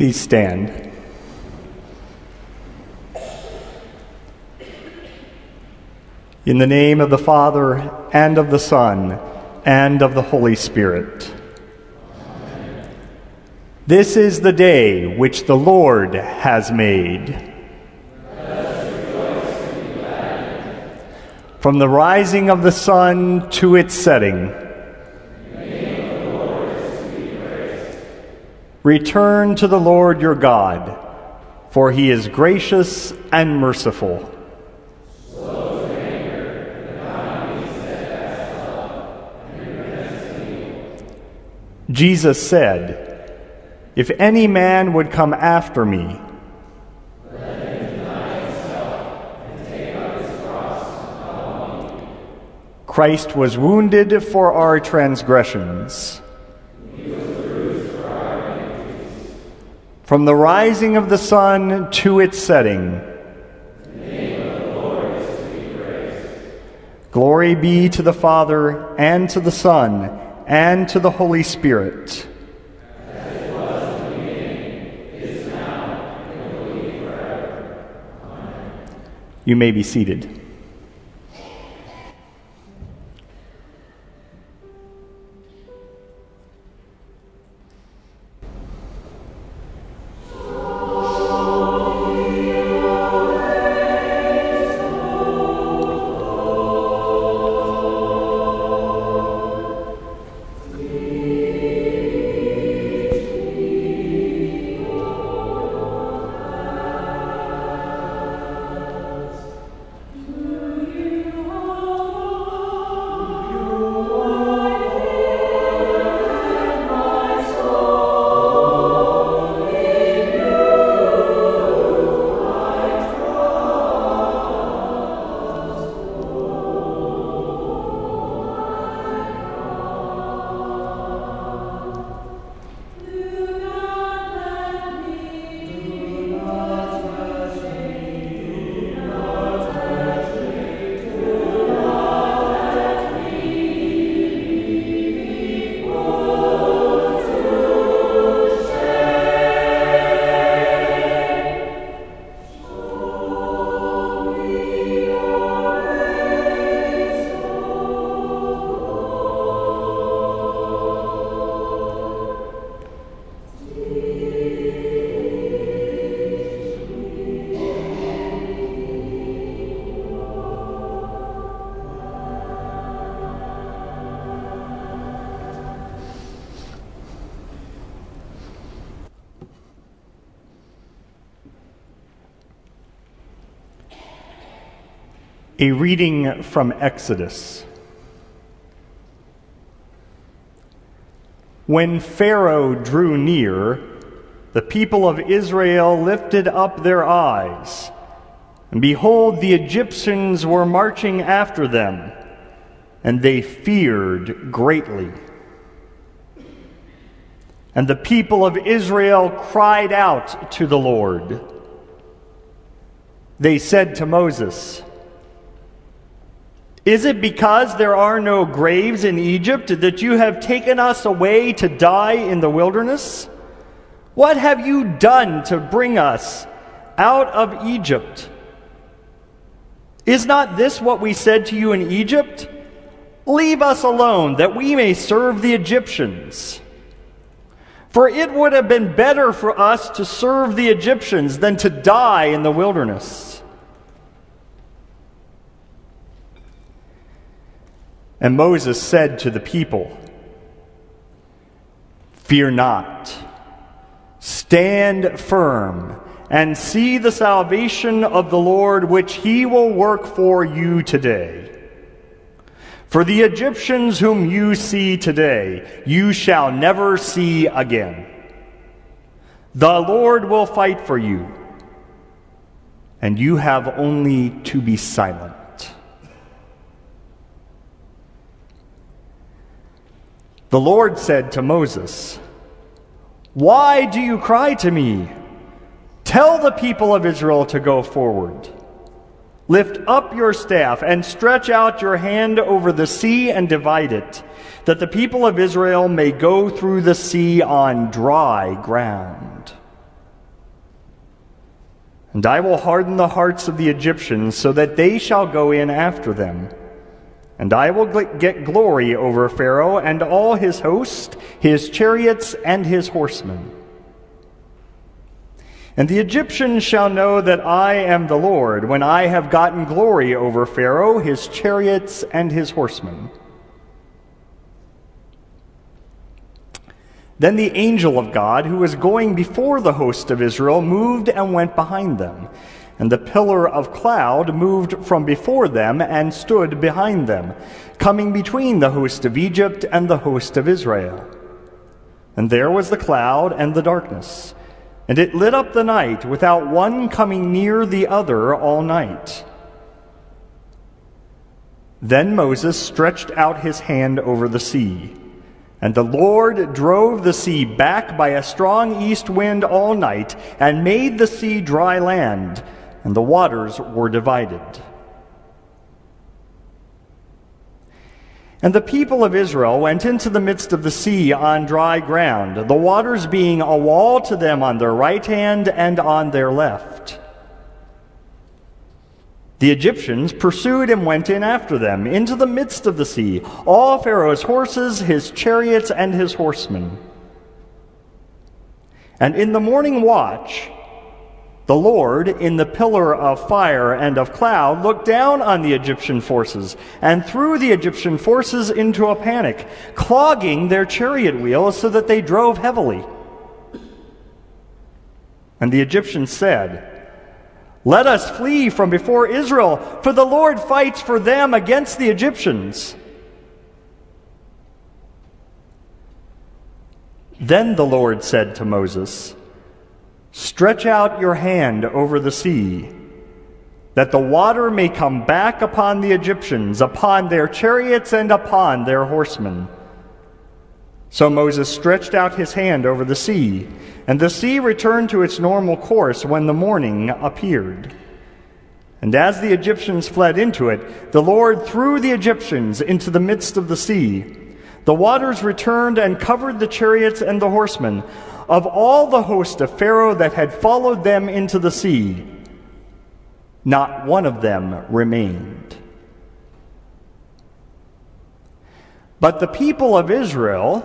Please stand. In the name of the Father, and of the Son, and of the Holy Spirit. This is the day which the Lord has made. From the rising of the sun to its setting. Return to the Lord your God, for he is gracious and merciful. Jesus said, If any man would come after me, Christ was wounded for our transgressions. From the rising of the sun to its setting. Glory be to the Father, and to the Son, and to the Holy Spirit. You may be seated. A reading from Exodus. When Pharaoh drew near, the people of Israel lifted up their eyes, and behold, the Egyptians were marching after them, and they feared greatly. And the people of Israel cried out to the Lord. They said to Moses, is it because there are no graves in Egypt that you have taken us away to die in the wilderness? What have you done to bring us out of Egypt? Is not this what we said to you in Egypt? Leave us alone that we may serve the Egyptians. For it would have been better for us to serve the Egyptians than to die in the wilderness. And Moses said to the people, Fear not, stand firm, and see the salvation of the Lord, which he will work for you today. For the Egyptians whom you see today, you shall never see again. The Lord will fight for you, and you have only to be silent. The Lord said to Moses, Why do you cry to me? Tell the people of Israel to go forward. Lift up your staff and stretch out your hand over the sea and divide it, that the people of Israel may go through the sea on dry ground. And I will harden the hearts of the Egyptians so that they shall go in after them. And I will get glory over Pharaoh and all his host, his chariots, and his horsemen. And the Egyptians shall know that I am the Lord when I have gotten glory over Pharaoh, his chariots, and his horsemen. Then the angel of God, who was going before the host of Israel, moved and went behind them. And the pillar of cloud moved from before them and stood behind them, coming between the host of Egypt and the host of Israel. And there was the cloud and the darkness, and it lit up the night without one coming near the other all night. Then Moses stretched out his hand over the sea and the Lord drove the sea back by a strong east wind all night, and made the sea dry land, and the waters were divided. And the people of Israel went into the midst of the sea on dry ground, the waters being a wall to them on their right hand and on their left. The Egyptians pursued and went in after them into the midst of the sea, all Pharaoh's horses, his chariots, and his horsemen. And in the morning watch, the Lord, in the pillar of fire and of cloud, looked down on the Egyptian forces and threw the Egyptian forces into a panic, clogging their chariot wheels so that they drove heavily. And the Egyptians said, let us flee from before Israel, for the Lord fights for them against the Egyptians. Then the Lord said to Moses, Stretch out your hand over the sea, that the water may come back upon the Egyptians, upon their chariots, and upon their horsemen. So Moses stretched out his hand over the sea, and the sea returned to its normal course when the morning appeared. And as the Egyptians fled into it, the Lord threw the Egyptians into the midst of the sea. The waters returned and covered the chariots and the horsemen of all the host of Pharaoh that had followed them into the sea. Not one of them remained. But the people of Israel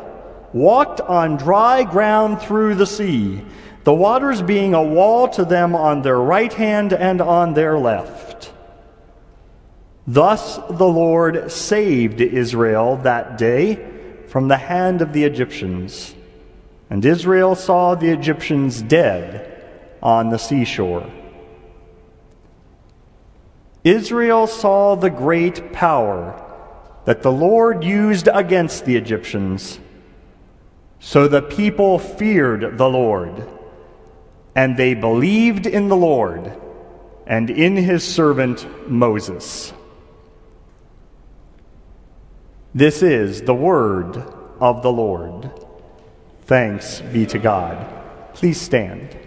walked on dry ground through the sea, the waters being a wall to them on their right hand and on their left. Thus the Lord saved Israel that day from the hand of the Egyptians. And Israel saw the Egyptians dead on the seashore. Israel saw the great power that the Lord used against the Egyptians so the people feared the Lord, and they believed in the Lord and in his servant Moses. This is the word of the Lord. Thanks be to God. Please stand.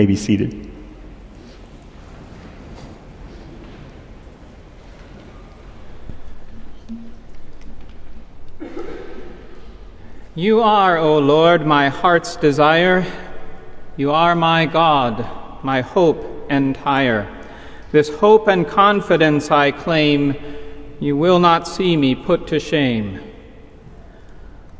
May be seated. You are, O Lord, my heart's desire. You are my God, my hope entire. This hope and confidence I claim, you will not see me put to shame.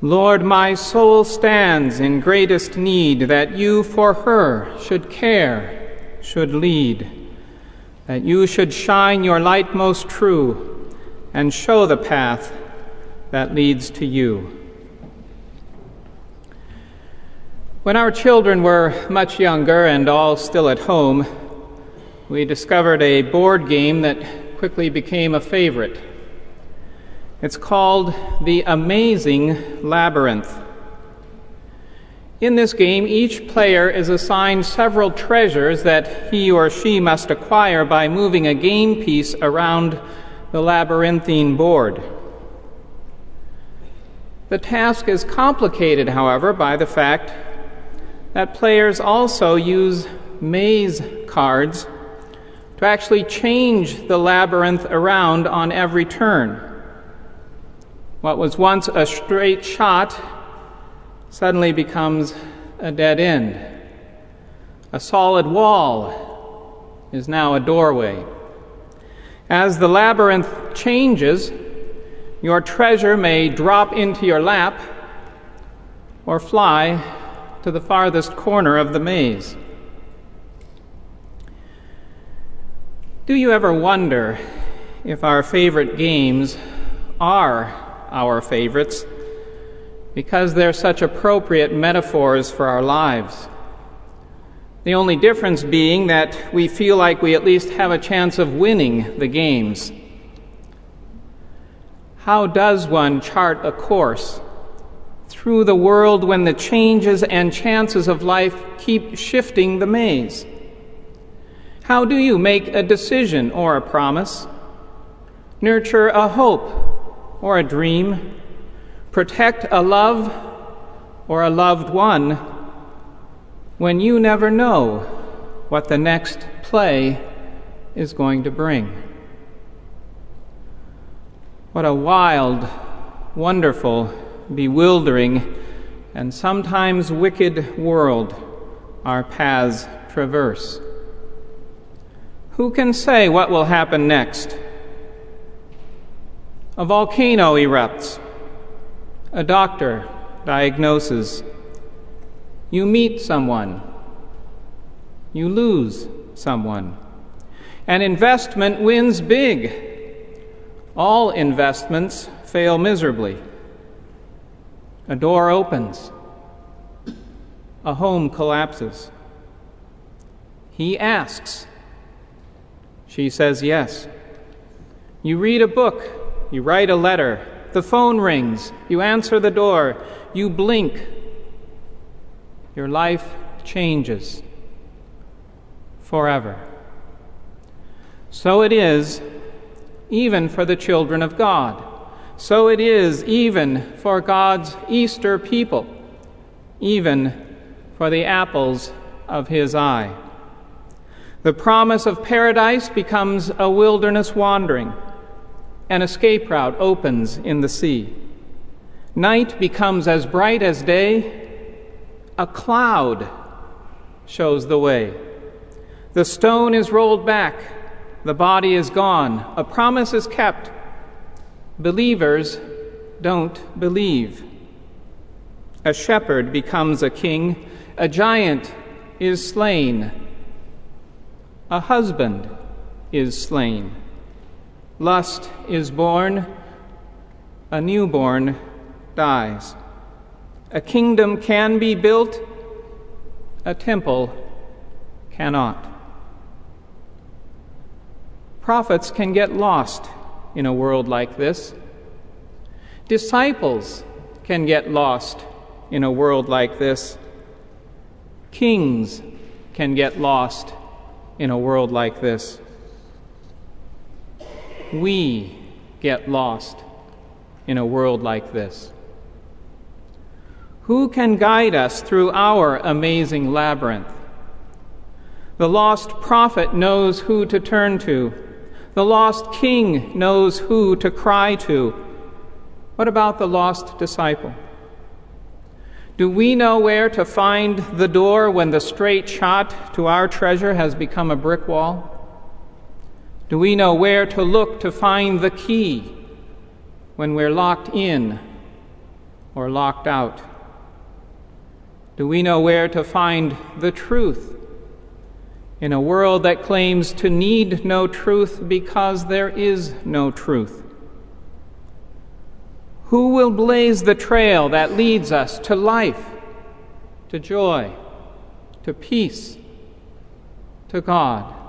Lord, my soul stands in greatest need that you for her should care, should lead, that you should shine your light most true and show the path that leads to you. When our children were much younger and all still at home, we discovered a board game that quickly became a favorite. It's called The Amazing Labyrinth. In this game, each player is assigned several treasures that he or she must acquire by moving a game piece around the labyrinthine board. The task is complicated, however, by the fact that players also use maze cards to actually change the labyrinth around on every turn. What was once a straight shot suddenly becomes a dead end. A solid wall is now a doorway. As the labyrinth changes, your treasure may drop into your lap or fly to the farthest corner of the maze. Do you ever wonder if our favorite games are our favorites because they're such appropriate metaphors for our lives? The only difference being that we feel like we at least have a chance of winning the games. How does one chart a course through the world when the changes and chances of life keep shifting the maze? How do you make a decision or a promise? Nurture a hope or a dream? Protect a love or a loved one when you never know what the next play is going to bring? What a wild, wonderful, bewildering, and sometimes wicked world our paths traverse. Who can say what will happen next? A volcano erupts. A doctor diagnoses. You meet someone. You lose someone. An investment wins big. All investments fail miserably. A door opens. A home collapses. He asks. She says yes. You read a book. You write a letter. The phone rings. You answer the door. You blink. Your life changes forever. So it is even for the children of God. So it is even for God's Easter people, even for the apples of his eye. The promise of paradise becomes a wilderness wandering. An escape route opens in the sea. Night becomes as bright as day. A cloud shows the way. The stone is rolled back. The body is gone. A promise is kept Believers don't believe. A shepherd becomes a king, a giant is slain, a husband is slain, lust is born, a newborn dies. A kingdom can be built, a temple cannot. Prophets can get lost in a world like this. Disciples can get lost in a world like this. Kings can get lost in a world like this. We get lost in a world like this. Who can guide us through our amazing labyrinth? The lost prophet knows who to turn to. The lost king knows who to cry to. What about the lost disciple? Do we know where to find the door when the straight shot to our treasure has become a brick wall? Do we know where to look to find the key when we're locked in or locked out? Do we know where to find the truth in a world that claims to need no truth because there is no truth? Who will blaze the trail that leads us to life, to joy, to peace, to God?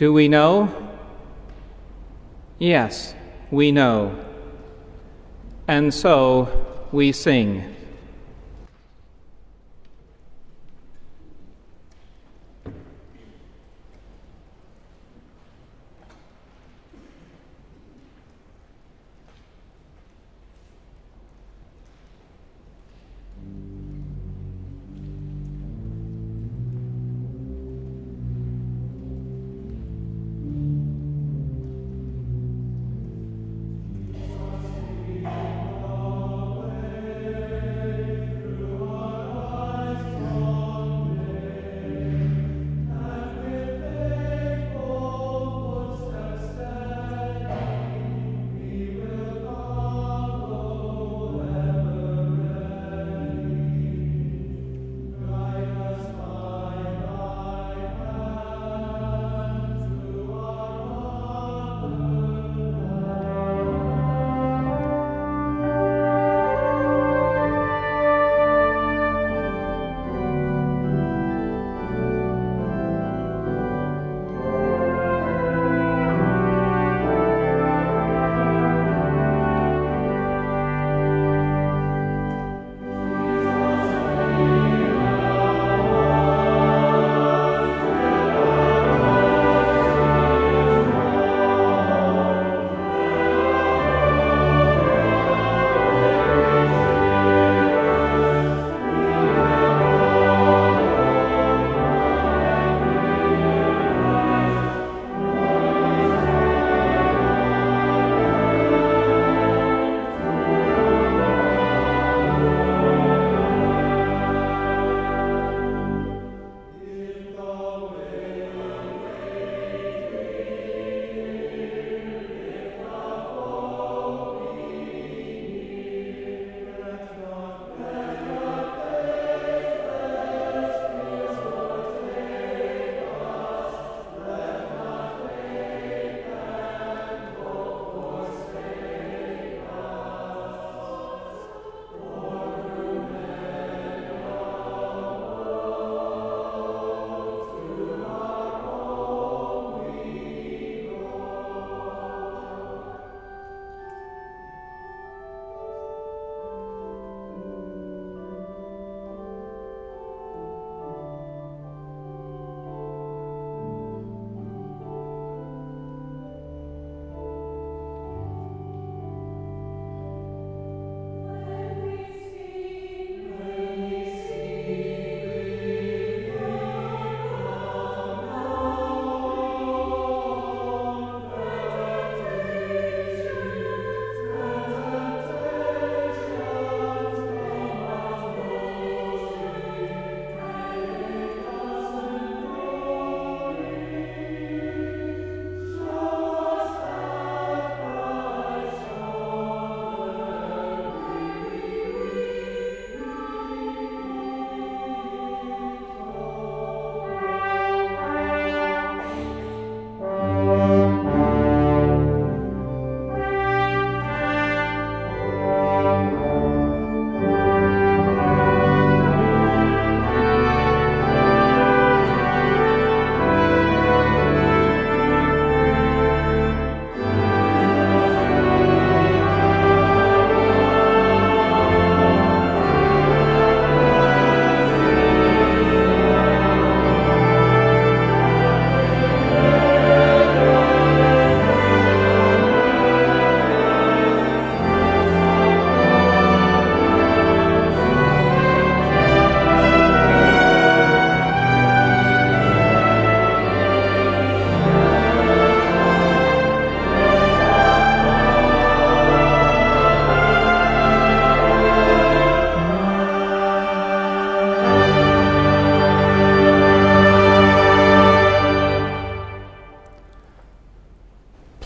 Do we know? Yes, we know. And so we sing.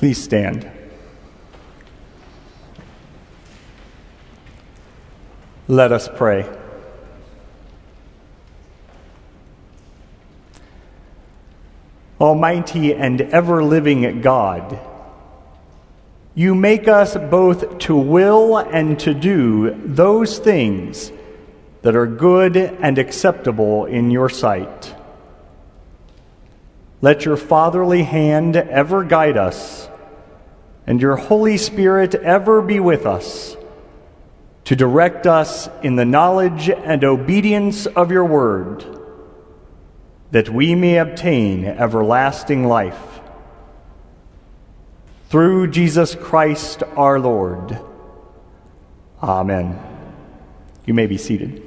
Please stand. Let us pray. Almighty and ever living God, you make us both to will and to do those things that are good and acceptable in your sight. Let your fatherly hand ever guide us, and your Holy Spirit ever be with us to direct us in the knowledge and obedience of your word, that we may obtain everlasting life. Through Jesus Christ our Lord. Amen. You may be seated.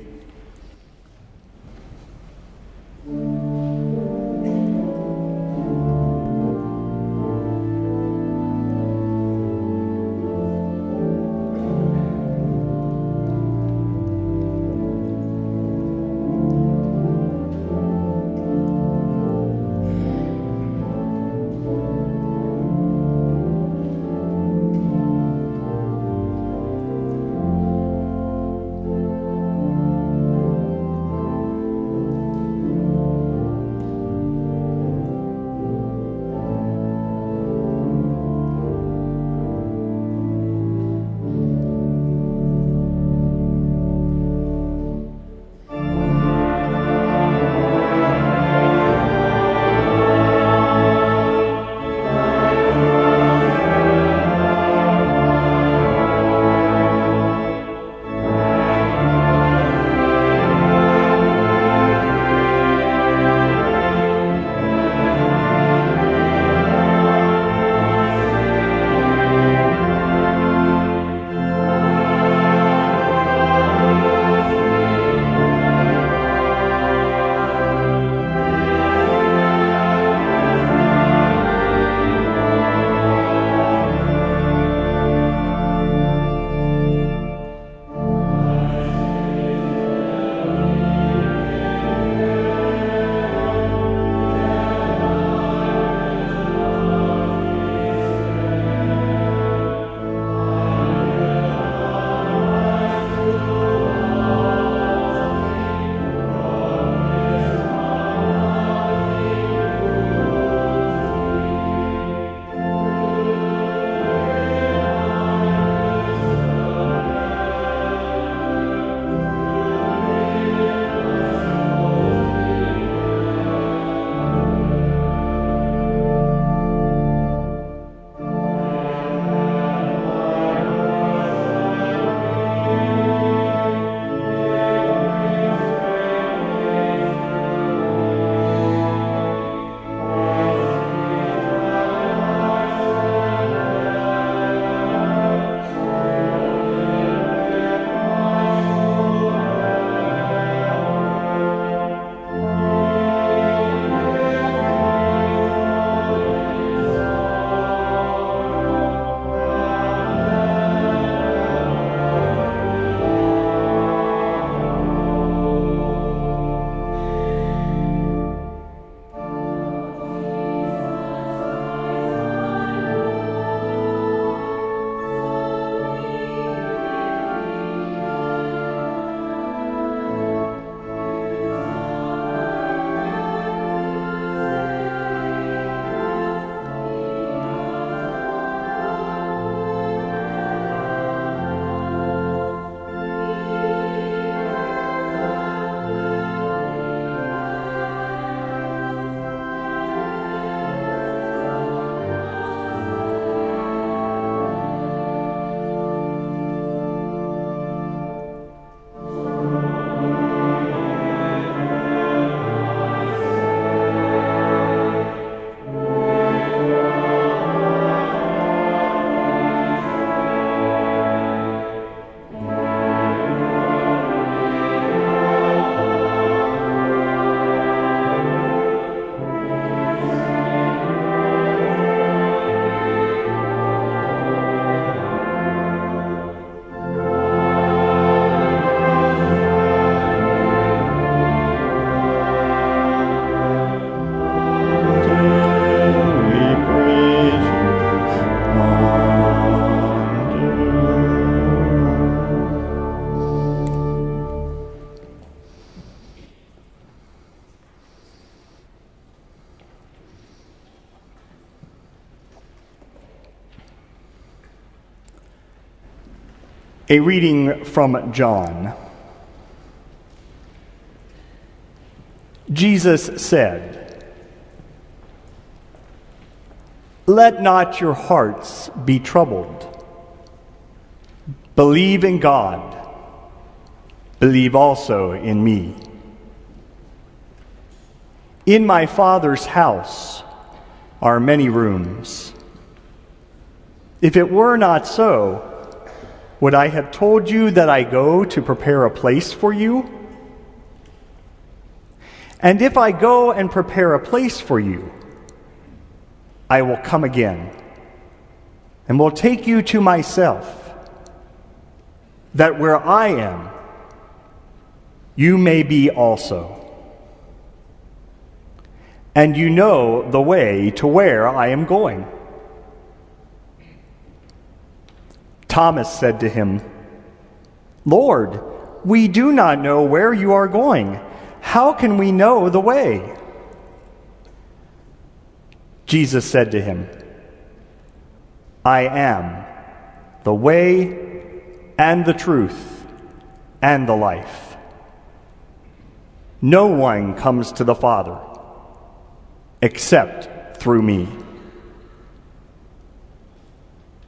A reading from John. Jesus said, Let not your hearts be troubled. Believe in God. Believe also in me. In my Father's house are many rooms. If it were not so, would I have told you that I go to prepare a place for you? And if I go and prepare a place for you, I will come again and will take you to myself, that where I am, you may be also. And you know the way to where I am going. Thomas said to him, Lord, we do not know where you are going. How can we know the way? Jesus said to him, I am the way and the truth and the life. No one comes to the Father except through me.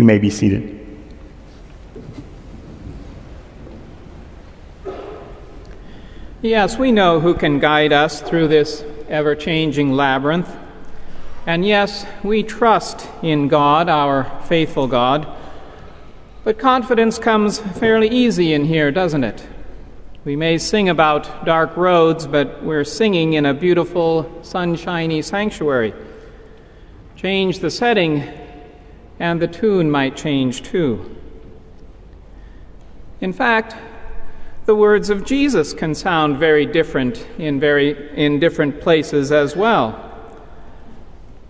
You may be seated. Yes, we know who can guide us through this ever changing labyrinth. And yes, we trust in God, our faithful God. But confidence comes fairly easy in here, doesn't it? We may sing about dark roads, but we're singing in a beautiful, sunshiny sanctuary. Change the setting, and the tune might change too. In fact, the words of Jesus can sound very different in very in different places as well.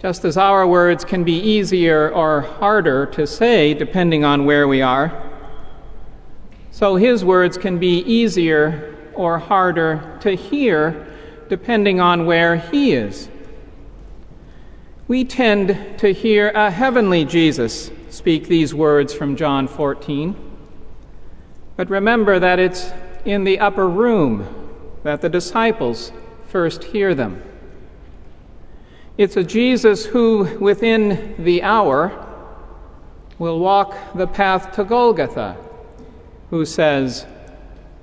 Just as our words can be easier or harder to say depending on where we are, so his words can be easier or harder to hear depending on where he is. We tend to hear a heavenly Jesus speak these words from John 14. But remember that it's in the upper room that the disciples first hear them. It's a Jesus who, within the hour, will walk the path to Golgotha, who says,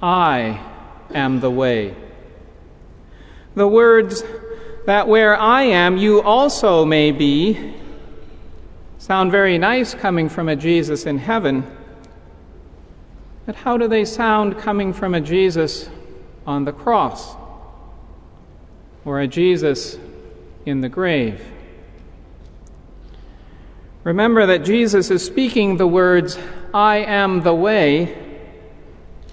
I am the way. The words, that where I am, you also may be, sound very nice coming from a Jesus in heaven. But how do they sound coming from a Jesus on the cross or a Jesus in the grave? Remember that Jesus is speaking the words, I am the way,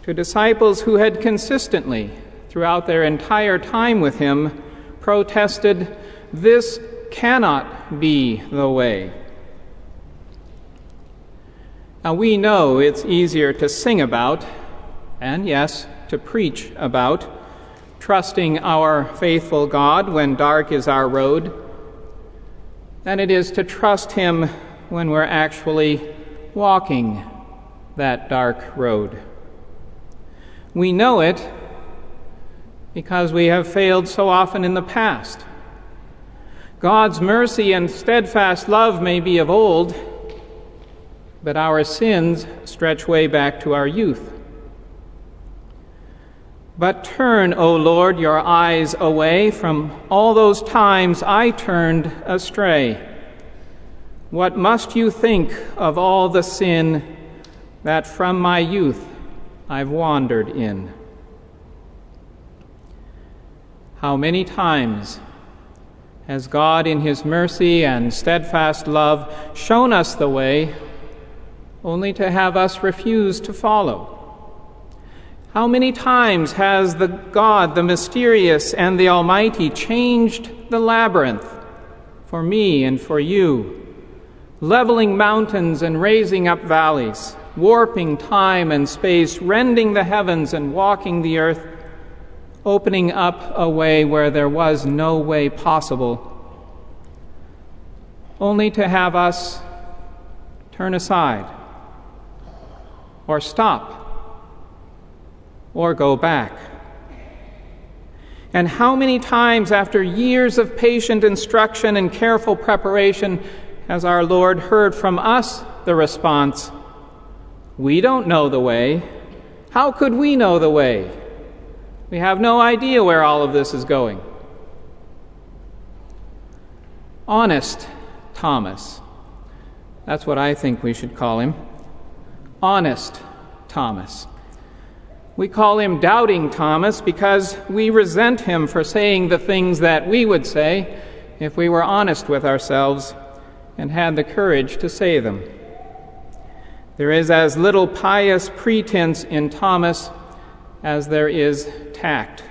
to disciples who had consistently, throughout their entire time with him, protested, This cannot be the way. Now, we know it's easier to sing about, and yes, to preach about, trusting our faithful God when dark is our road, than it is to trust Him when we're actually walking that dark road. We know it because we have failed so often in the past. God's mercy and steadfast love may be of old but our sins stretch way back to our youth. But turn, O Lord, your eyes away from all those times I turned astray. What must you think of all the sin that from my youth I've wandered in? How many times has God, in His mercy and steadfast love, shown us the way only to have us refuse to follow? How many times has the God, the mysterious and the Almighty, changed the labyrinth for me and for you, leveling mountains and raising up valleys, warping time and space, rending the heavens and walking the earth, opening up a way where there was no way possible, only to have us turn aside or stop or go back. And how many times, after years of patient instruction and careful preparation, has our Lord heard from us the response, We don't know the way. How could we know the way? We have no idea where all of this is going. Honest Thomas. That's what I think we should call him honest Thomas. We call him Doubting Thomas because we resent him for saying the things that we would say if we were honest with ourselves and had the courage to say them. There is as little pious pretense in Thomas as there is tact.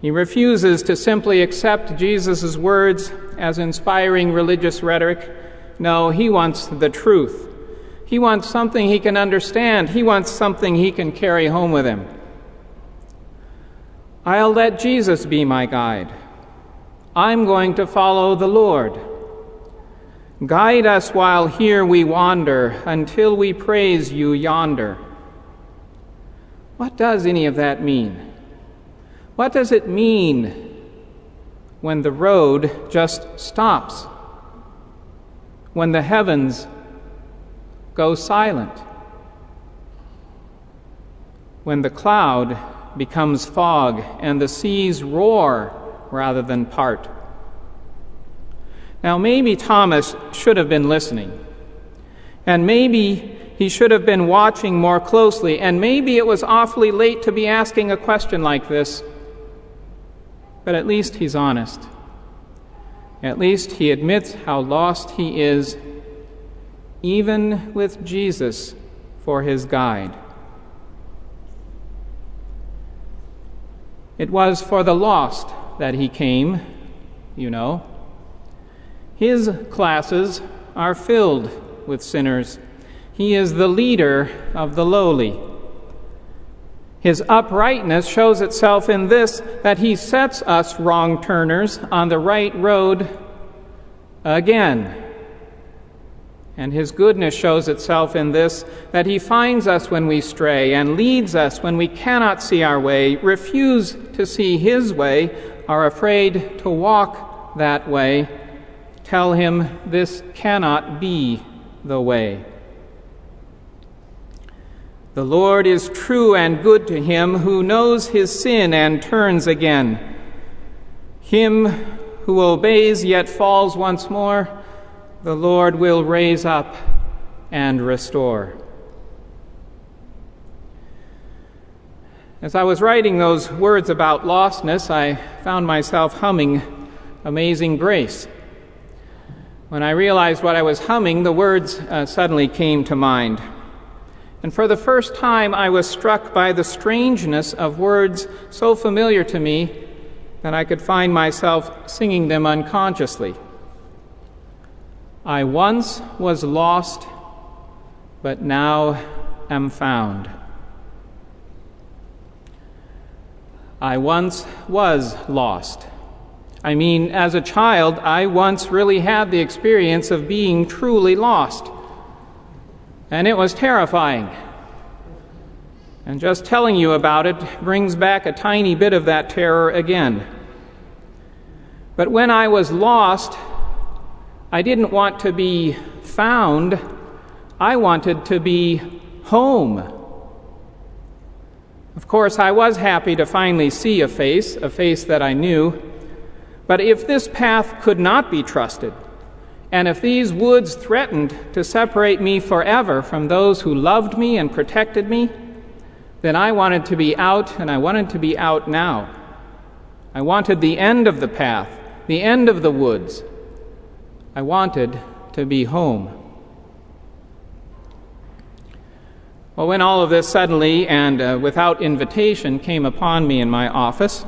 He refuses to simply accept Jesus' words as inspiring religious rhetoric. No, he wants the truth. He wants something he can understand. He wants something he can carry home with him. I'll let Jesus be my guide. I'm going to follow the Lord. Guide us while here we wander until we praise you yonder. What does any of that mean? What does it mean when the road just stops? When the heavens go silent. When the cloud becomes fog and the seas roar rather than part. Now, maybe Thomas should have been listening, and maybe he should have been watching more closely, and maybe it was awfully late to be asking a question like this, but at least he's honest. At least he admits how lost he is even with Jesus for his guide. It was for the lost that he came, you know. His classes are filled with sinners. He is the leader of the lowly. His uprightness shows itself in this that he sets us wrong turners on the right road again. And his goodness shows itself in this that he finds us when we stray and leads us when we cannot see our way, refuse to see his way, are afraid to walk that way. Tell him this cannot be the way. The Lord is true and good to him who knows his sin and turns again. Him who obeys yet falls once more the Lord will raise up and restore. As I was writing those words about lostness, I found myself humming Amazing Grace. When I realized what I was humming, the words uh, suddenly came to mind. And for the first time, I was struck by the strangeness of words so familiar to me that I could find myself singing them unconsciously. I once was lost, but now am found. I once was lost. I mean, as a child, I once really had the experience of being truly lost. And it was terrifying. And just telling you about it brings back a tiny bit of that terror again. But when I was lost, I didn't want to be found, I wanted to be home. Of course, I was happy to finally see a face, a face that I knew. But if this path could not be trusted, and if these woods threatened to separate me forever from those who loved me and protected me, then I wanted to be out, and I wanted to be out now. I wanted the end of the path, the end of the woods. I wanted to be home. Well, when all of this suddenly and uh, without invitation came upon me in my office,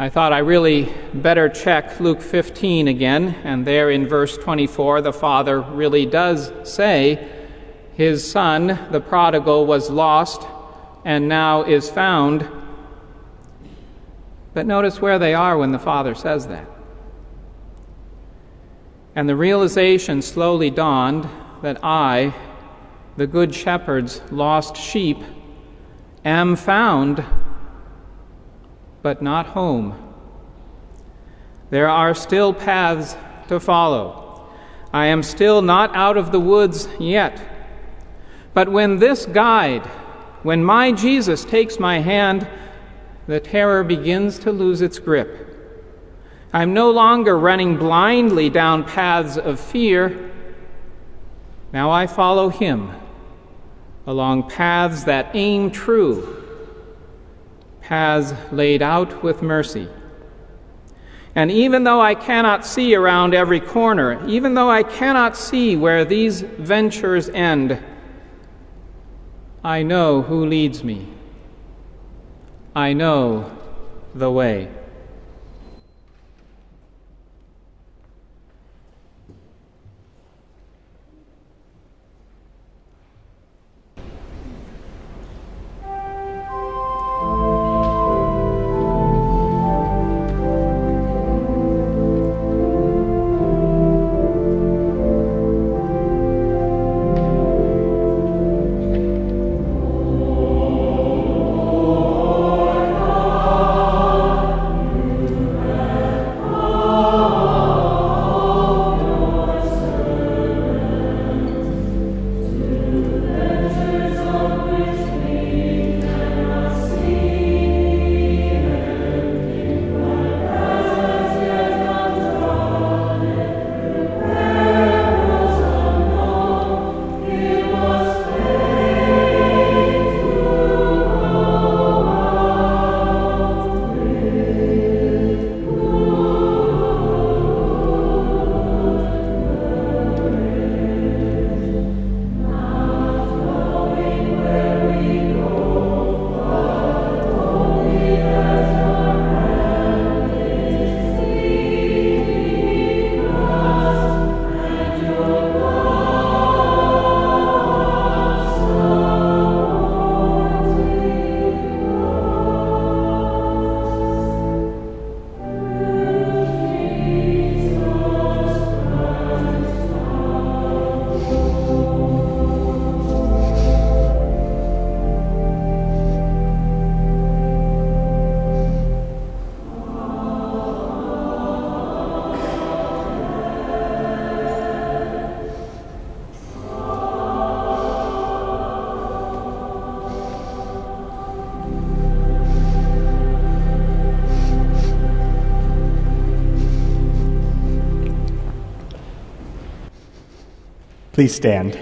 I thought I really better check Luke 15 again, and there in verse 24, the Father really does say, His son, the prodigal, was lost and now is found. But notice where they are when the Father says that. And the realization slowly dawned that I, the Good Shepherd's lost sheep, am found, but not home. There are still paths to follow. I am still not out of the woods yet. But when this guide, when my Jesus takes my hand, the terror begins to lose its grip. I'm no longer running blindly down paths of fear. Now I follow Him along paths that aim true, paths laid out with mercy. And even though I cannot see around every corner, even though I cannot see where these ventures end, I know who leads me. I know the way. Please stand.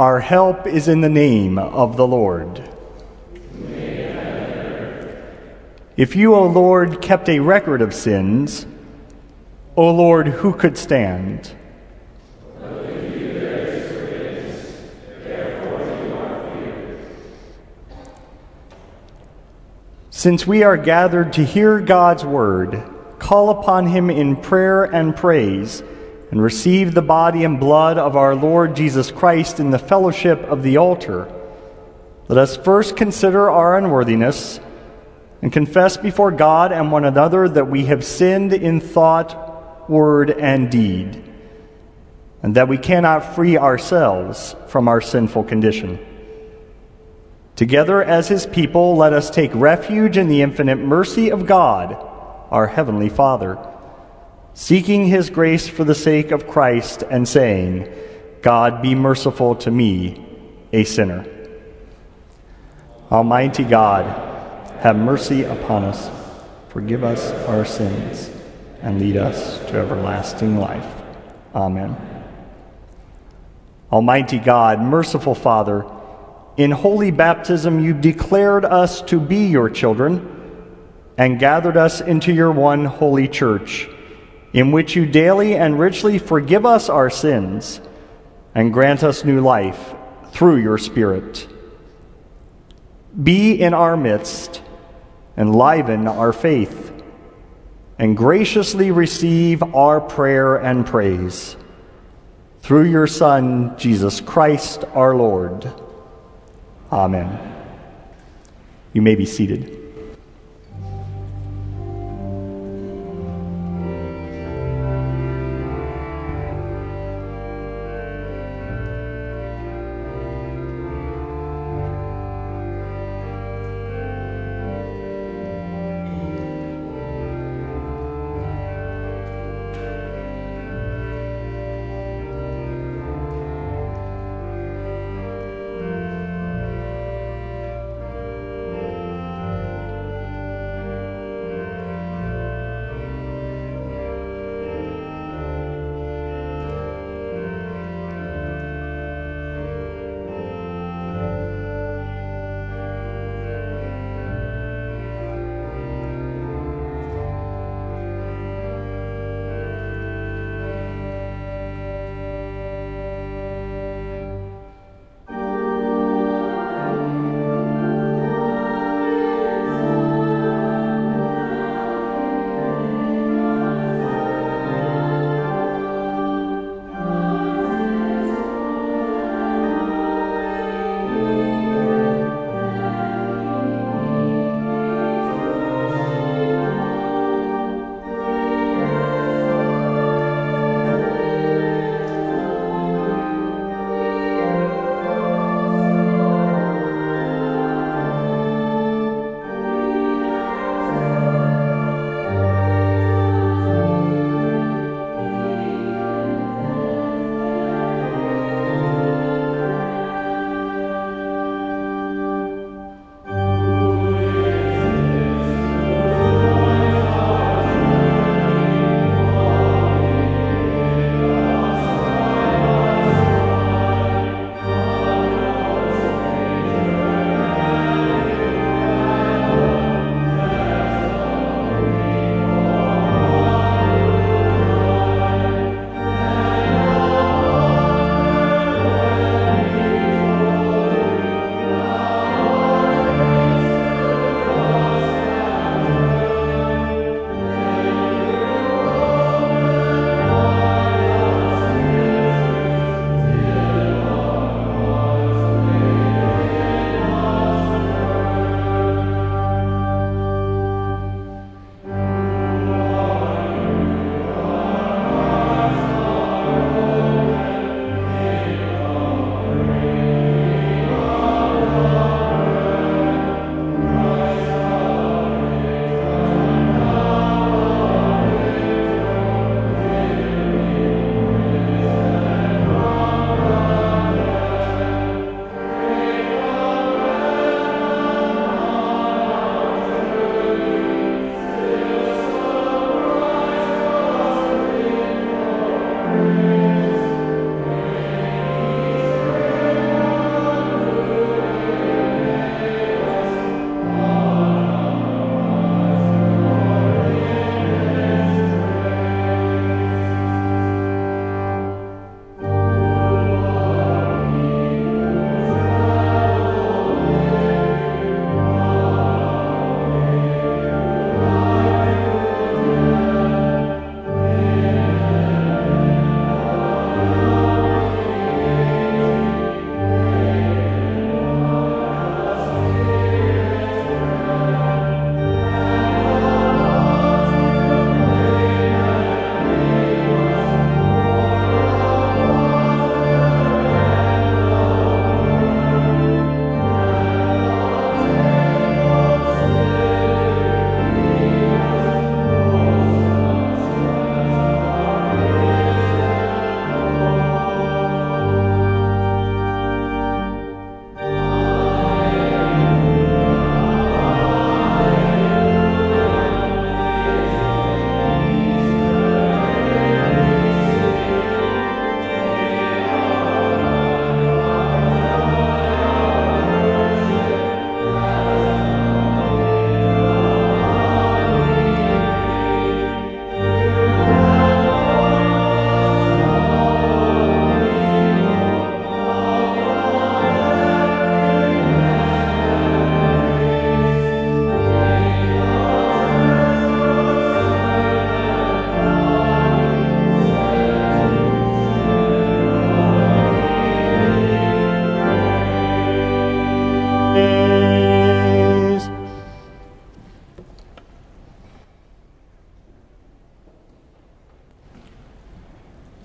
Our help is in the name of the Lord. If you, O Lord, kept a record of sins, O Lord, who could stand? Since we are gathered to hear God's word, call upon him in prayer and praise, and receive the body and blood of our Lord Jesus Christ in the fellowship of the altar, let us first consider our unworthiness and confess before God and one another that we have sinned in thought, word, and deed, and that we cannot free ourselves from our sinful condition. Together as his people, let us take refuge in the infinite mercy of God, our heavenly Father, seeking his grace for the sake of Christ and saying, God be merciful to me, a sinner. Almighty God, have mercy upon us, forgive us our sins, and lead us to everlasting life. Amen. Almighty God, merciful Father, in holy baptism you declared us to be your children and gathered us into your one holy church, in which you daily and richly forgive us our sins and grant us new life through your Spirit. Be in our midst enliven our faith, and graciously receive our prayer and praise. Through your Son, Jesus Christ our Lord. Amen. You may be seated.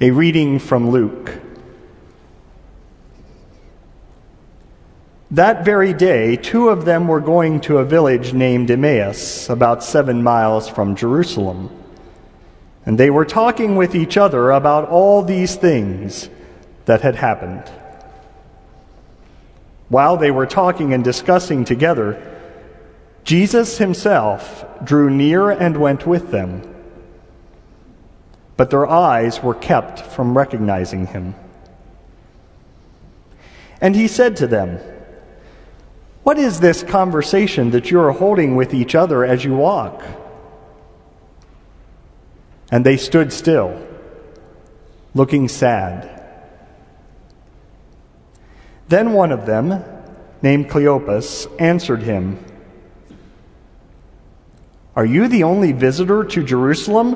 A reading from Luke. That very day, two of them were going to a village named Emmaus, about seven miles from Jerusalem. And they were talking with each other about all these things that had happened. While they were talking and discussing together, Jesus himself drew near and went with them but their eyes were kept from recognizing him. And he said to them, What is this conversation that you are holding with each other as you walk? And they stood still, looking sad. Then one of them, named Cleopas, answered him, Are you the only visitor to Jerusalem?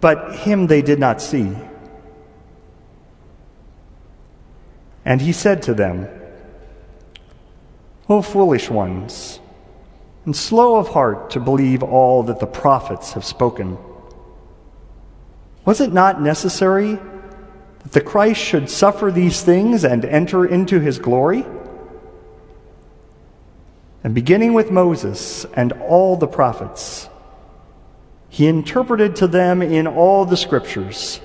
but him they did not see. And he said to them, O foolish ones, and slow of heart to believe all that the prophets have spoken. Was it not necessary that the Christ should suffer these things and enter into his glory? And beginning with Moses and all the prophets, he interpreted to them in all the scriptures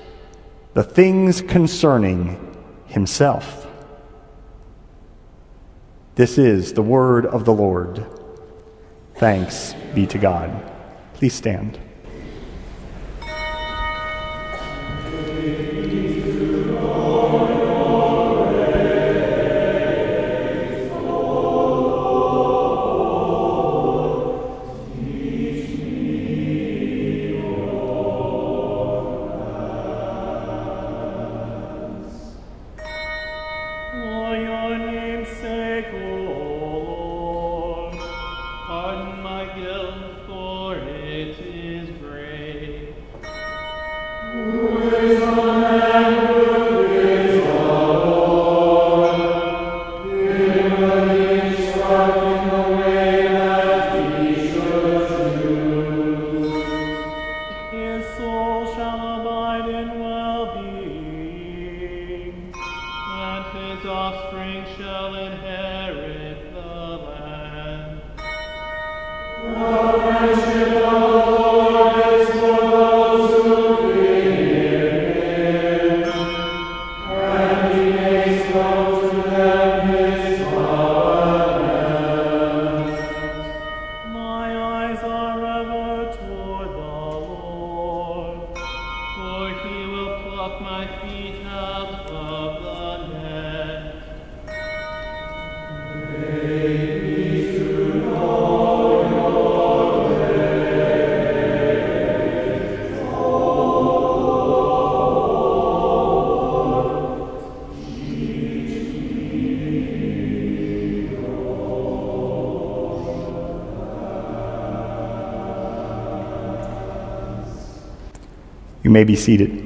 the things concerning himself. This is the word of the Lord. Thanks be to God. Please stand. You may be seated.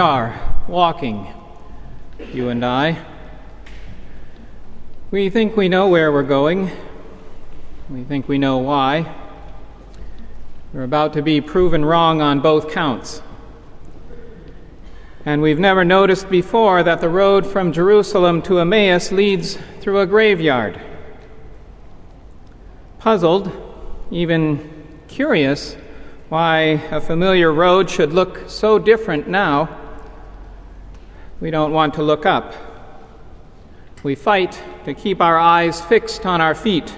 Are, walking, you and I. We think we know where we're going. We think we know why. We're about to be proven wrong on both counts. And we've never noticed before that the road from Jerusalem to Emmaus leads through a graveyard. Puzzled, even curious, why a familiar road should look so different now, we don't want to look up. We fight to keep our eyes fixed on our feet,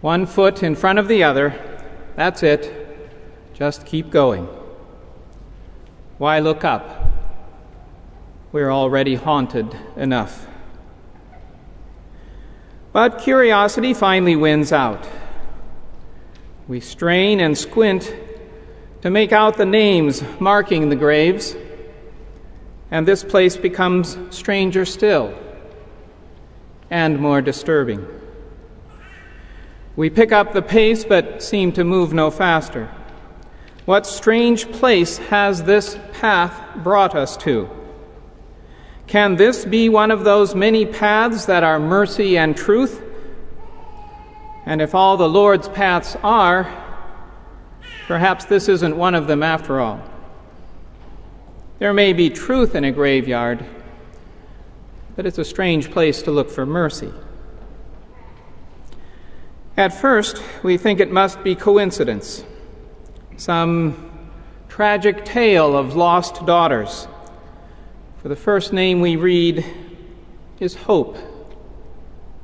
one foot in front of the other. That's it. Just keep going. Why look up? We're already haunted enough. But curiosity finally wins out. We strain and squint to make out the names marking the graves, and this place becomes stranger still and more disturbing. We pick up the pace but seem to move no faster. What strange place has this path brought us to? Can this be one of those many paths that are mercy and truth? And if all the Lord's paths are, perhaps this isn't one of them after all. There may be truth in a graveyard, but it's a strange place to look for mercy. At first, we think it must be coincidence, some tragic tale of lost daughters. For the first name we read is Hope.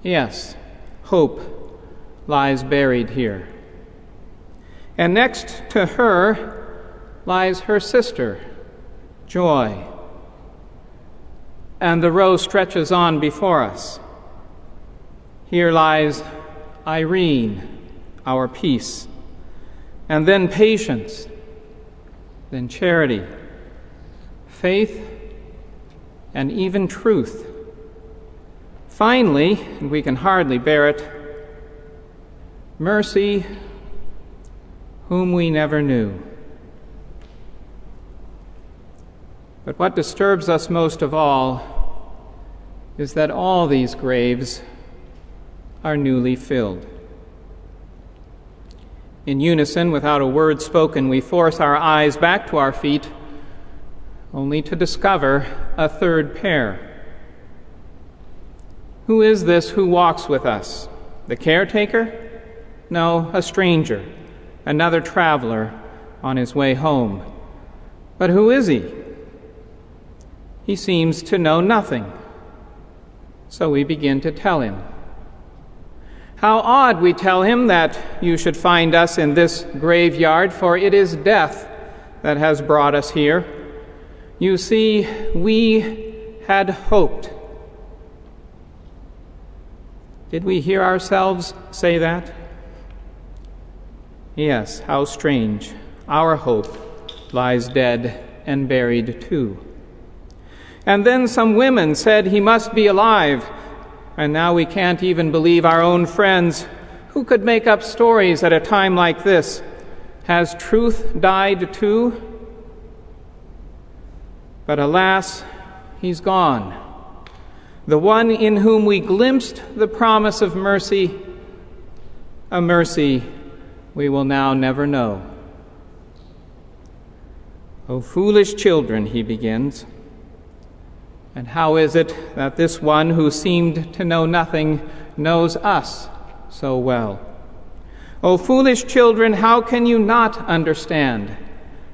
Yes, Hope lies buried here. And next to her lies her sister, Joy. And the row stretches on before us. Here lies Irene, our peace, and then patience, then charity, faith, and even truth. Finally, and we can hardly bear it, mercy, whom we never knew. But what disturbs us most of all is that all these graves are newly filled. In unison, without a word spoken, we force our eyes back to our feet, only to discover a third pair. Who is this who walks with us? The caretaker? No, a stranger, another traveler on his way home. But who is he? He seems to know nothing. So we begin to tell him. How odd, we tell him, that you should find us in this graveyard, for it is death that has brought us here. You see, we had hoped. Did we hear ourselves say that? Yes, how strange. Our hope lies dead and buried too. And then some women said he must be alive. And now we can't even believe our own friends. Who could make up stories at a time like this? Has truth died too? But alas, he's gone. The one in whom we glimpsed the promise of mercy, a mercy we will now never know. O foolish children, he begins. And how is it that this one who seemed to know nothing knows us so well? O foolish children, how can you not understand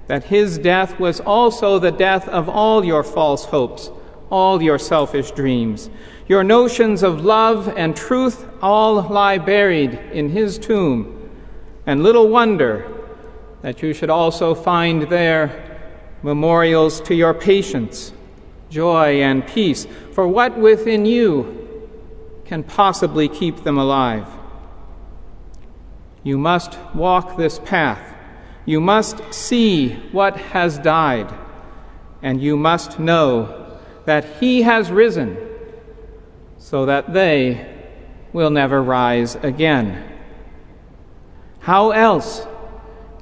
that his death was also the death of all your false hopes, all your selfish dreams? Your notions of love and truth all lie buried in his tomb and little wonder that you should also find there memorials to your patience, joy, and peace. For what within you can possibly keep them alive? You must walk this path. You must see what has died. And you must know that He has risen so that they will never rise again. How else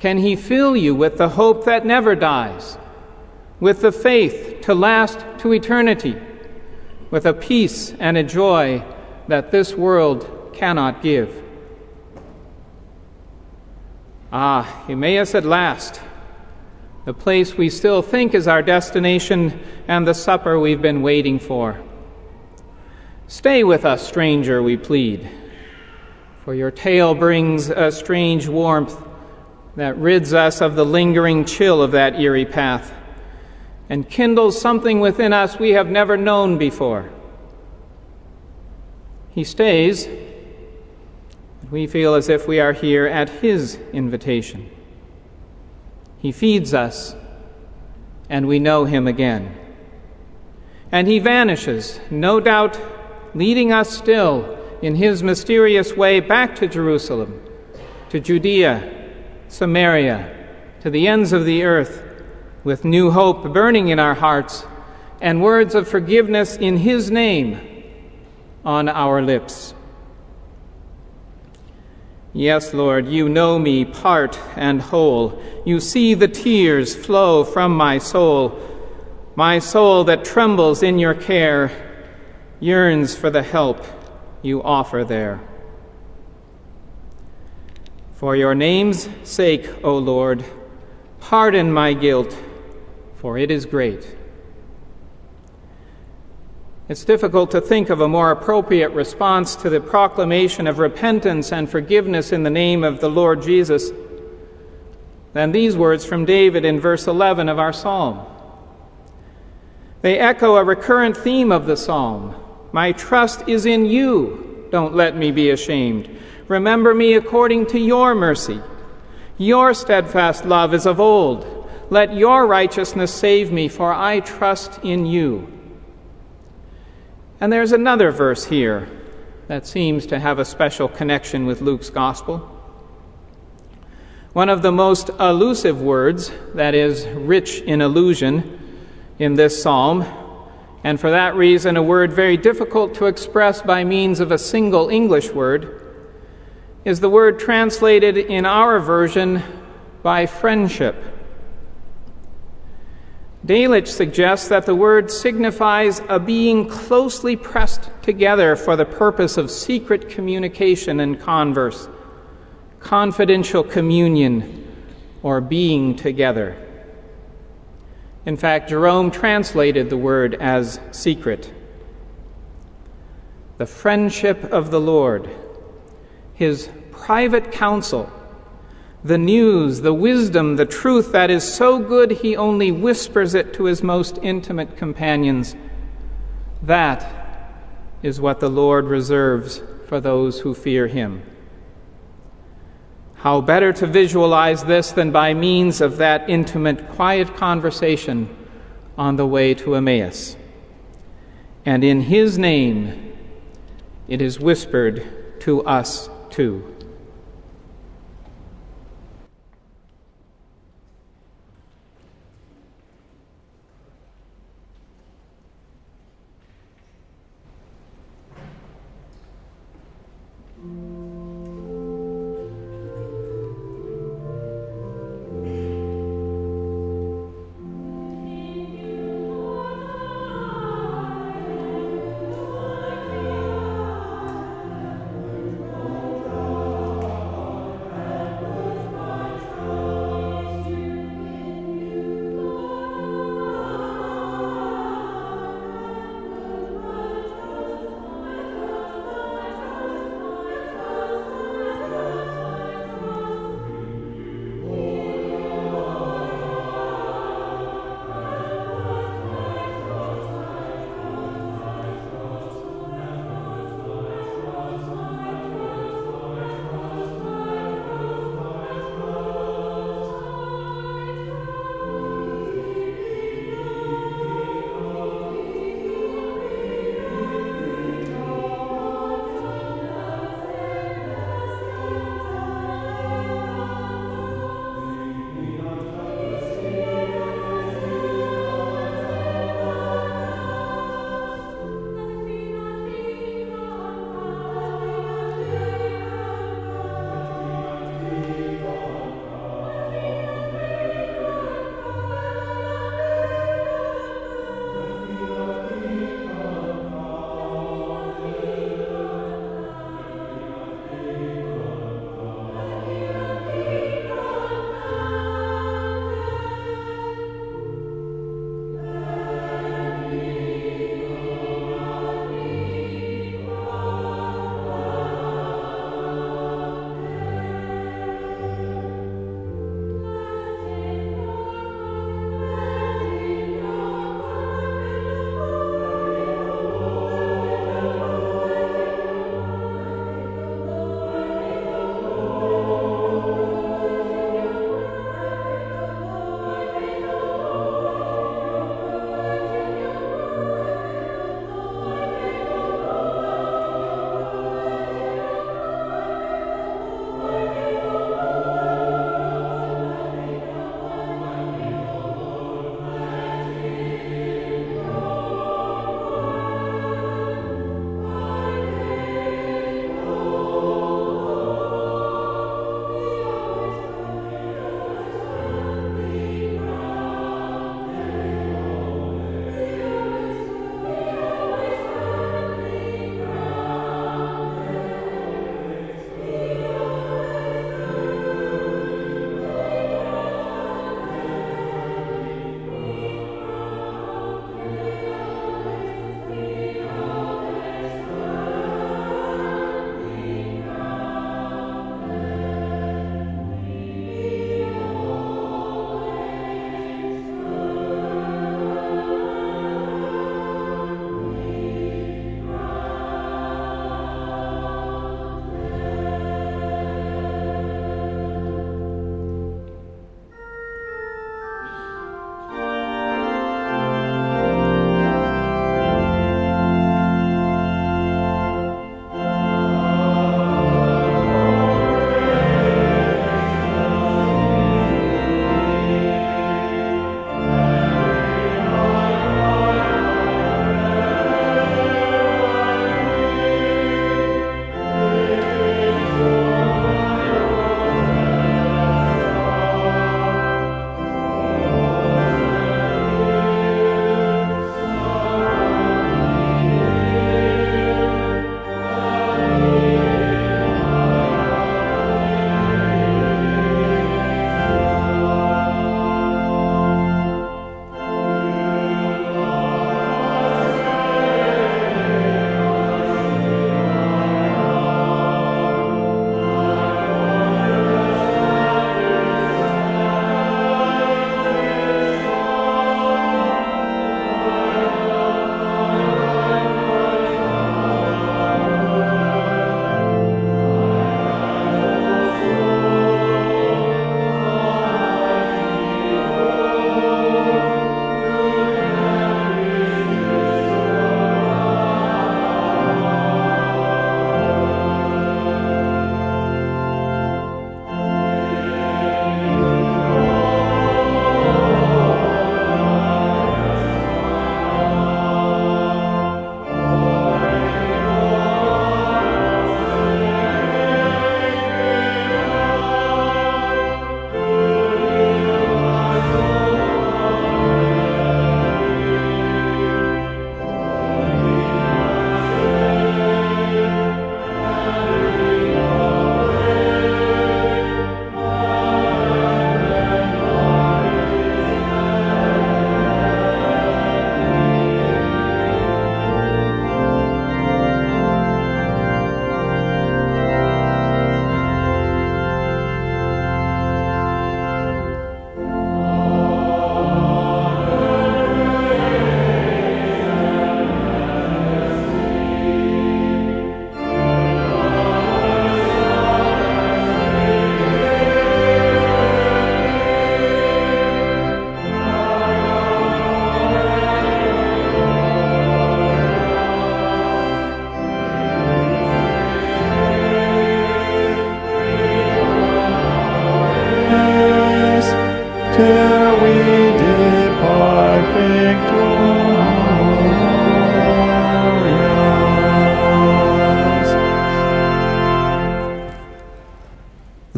Can He fill you with the hope that never dies, with the faith to last to eternity, with a peace and a joy that this world cannot give? Ah, Emmaus at last, the place we still think is our destination and the supper we've been waiting for. Stay with us, stranger, we plead, for your tale brings a strange warmth that rids us of the lingering chill of that eerie path and kindles something within us we have never known before. He stays and we feel as if we are here at His invitation. He feeds us, and we know Him again. And He vanishes, no doubt leading us still in His mysterious way back to Jerusalem, to Judea, Samaria, to the ends of the earth, with new hope burning in our hearts and words of forgiveness in His name on our lips. Yes, Lord, you know me part and whole. You see the tears flow from my soul. My soul that trembles in your care yearns for the help you offer there. For your name's sake, O Lord, pardon my guilt, for it is great. It's difficult to think of a more appropriate response to the proclamation of repentance and forgiveness in the name of the Lord Jesus than these words from David in verse 11 of our psalm. They echo a recurrent theme of the psalm My trust is in you. Don't let me be ashamed. Remember me according to your mercy. Your steadfast love is of old. Let your righteousness save me, for I trust in you. And there's another verse here that seems to have a special connection with Luke's gospel. One of the most elusive words, that is, rich in allusion, in this psalm, and for that reason, a word very difficult to express by means of a single English word, is the word translated in our version by friendship. Delitzsch suggests that the word signifies a being closely pressed together for the purpose of secret communication and converse, confidential communion, or being together. In fact, Jerome translated the word as secret. The friendship of the Lord, his private counsel, the news, the wisdom, the truth that is so good he only whispers it to his most intimate companions. That is what the Lord reserves for those who fear him. How better to visualize this than by means of that intimate, quiet conversation on the way to Emmaus? And in his name, it is whispered to us too.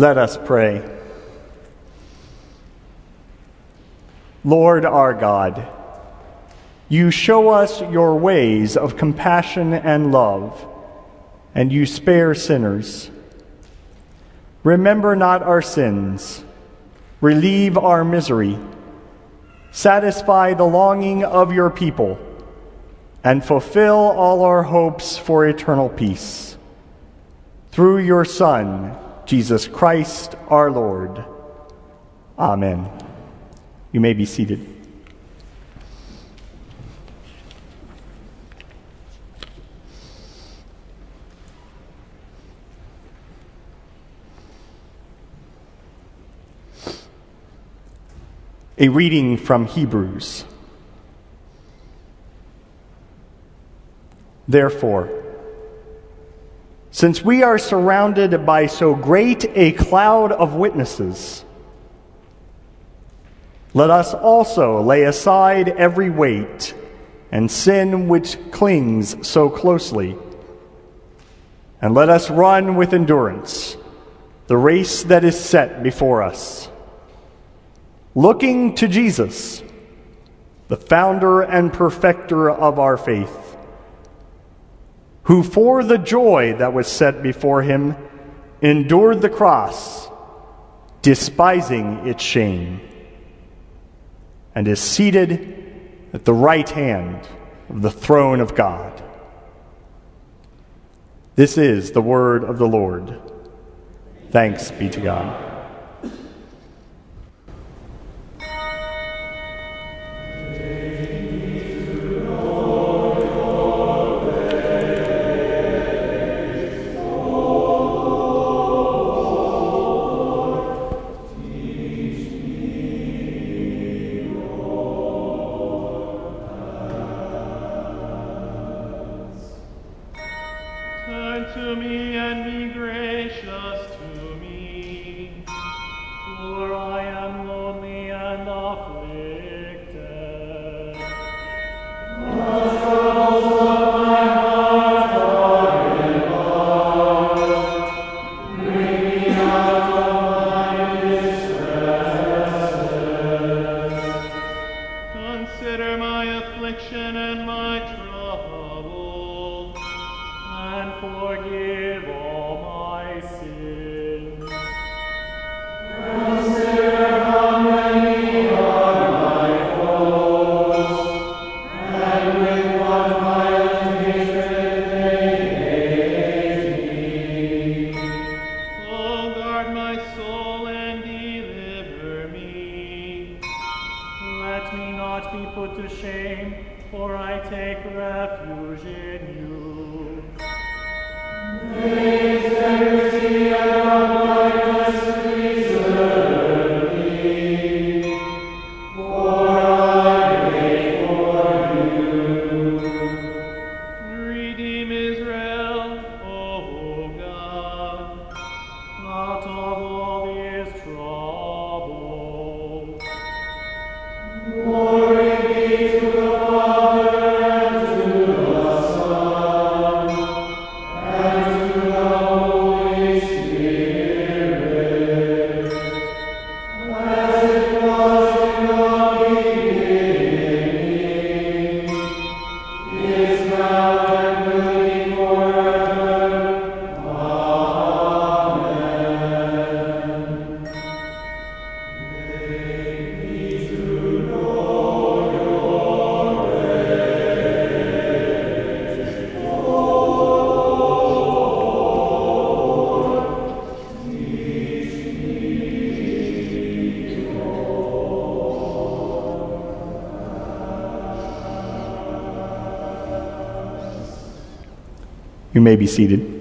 Let us pray. Lord our God, you show us your ways of compassion and love, and you spare sinners. Remember not our sins, relieve our misery, satisfy the longing of your people, and fulfill all our hopes for eternal peace. Through your Son, Jesus Christ our Lord. Amen. You may be seated. A reading from Hebrews. Therefore, since we are surrounded by so great a cloud of witnesses, let us also lay aside every weight and sin which clings so closely, and let us run with endurance the race that is set before us looking to Jesus, the founder and perfecter of our faith, who for the joy that was set before him endured the cross, despising its shame, and is seated at the right hand of the throne of God. This is the word of the Lord. Thanks be to God. May be seated.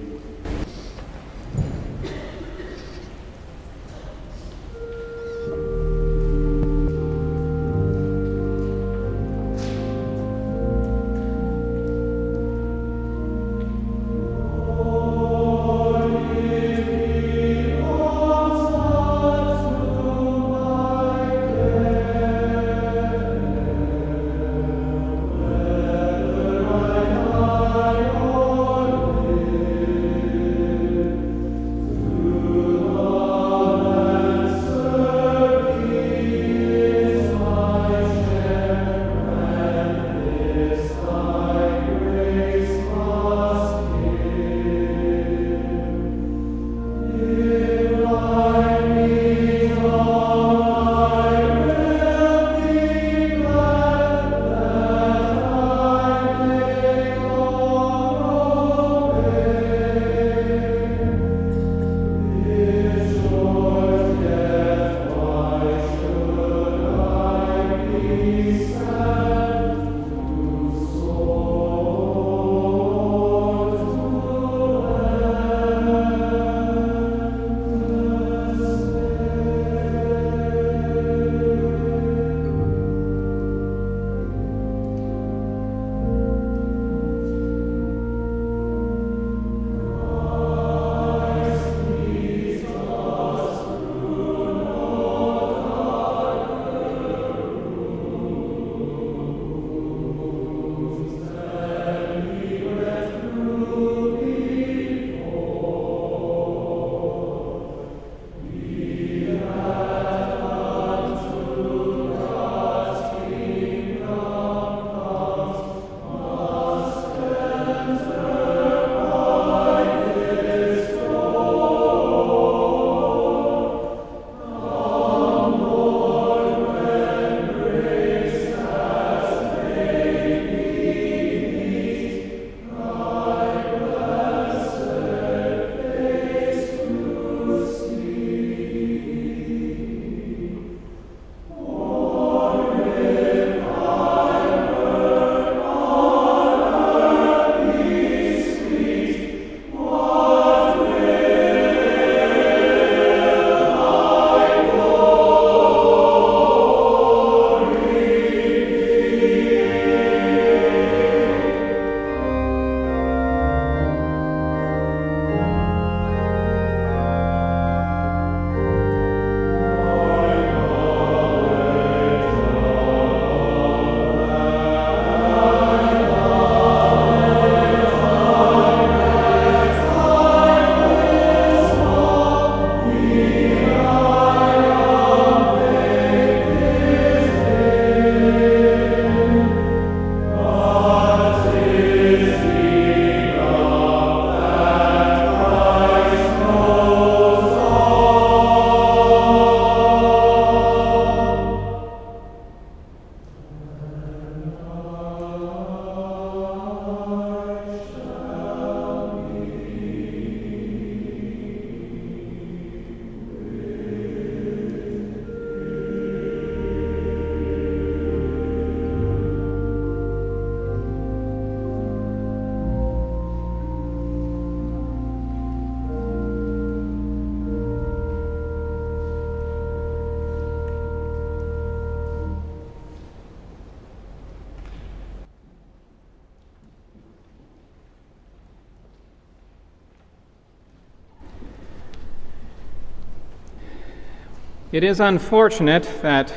It is unfortunate that